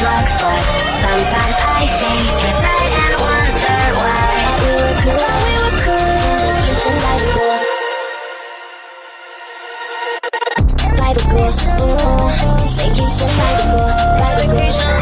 drugs, but sometimes I think if I and wonder why we were cool, we were cool, the kitchen light school. Bible school, ooh, thinking shit, Bible school, Bible school.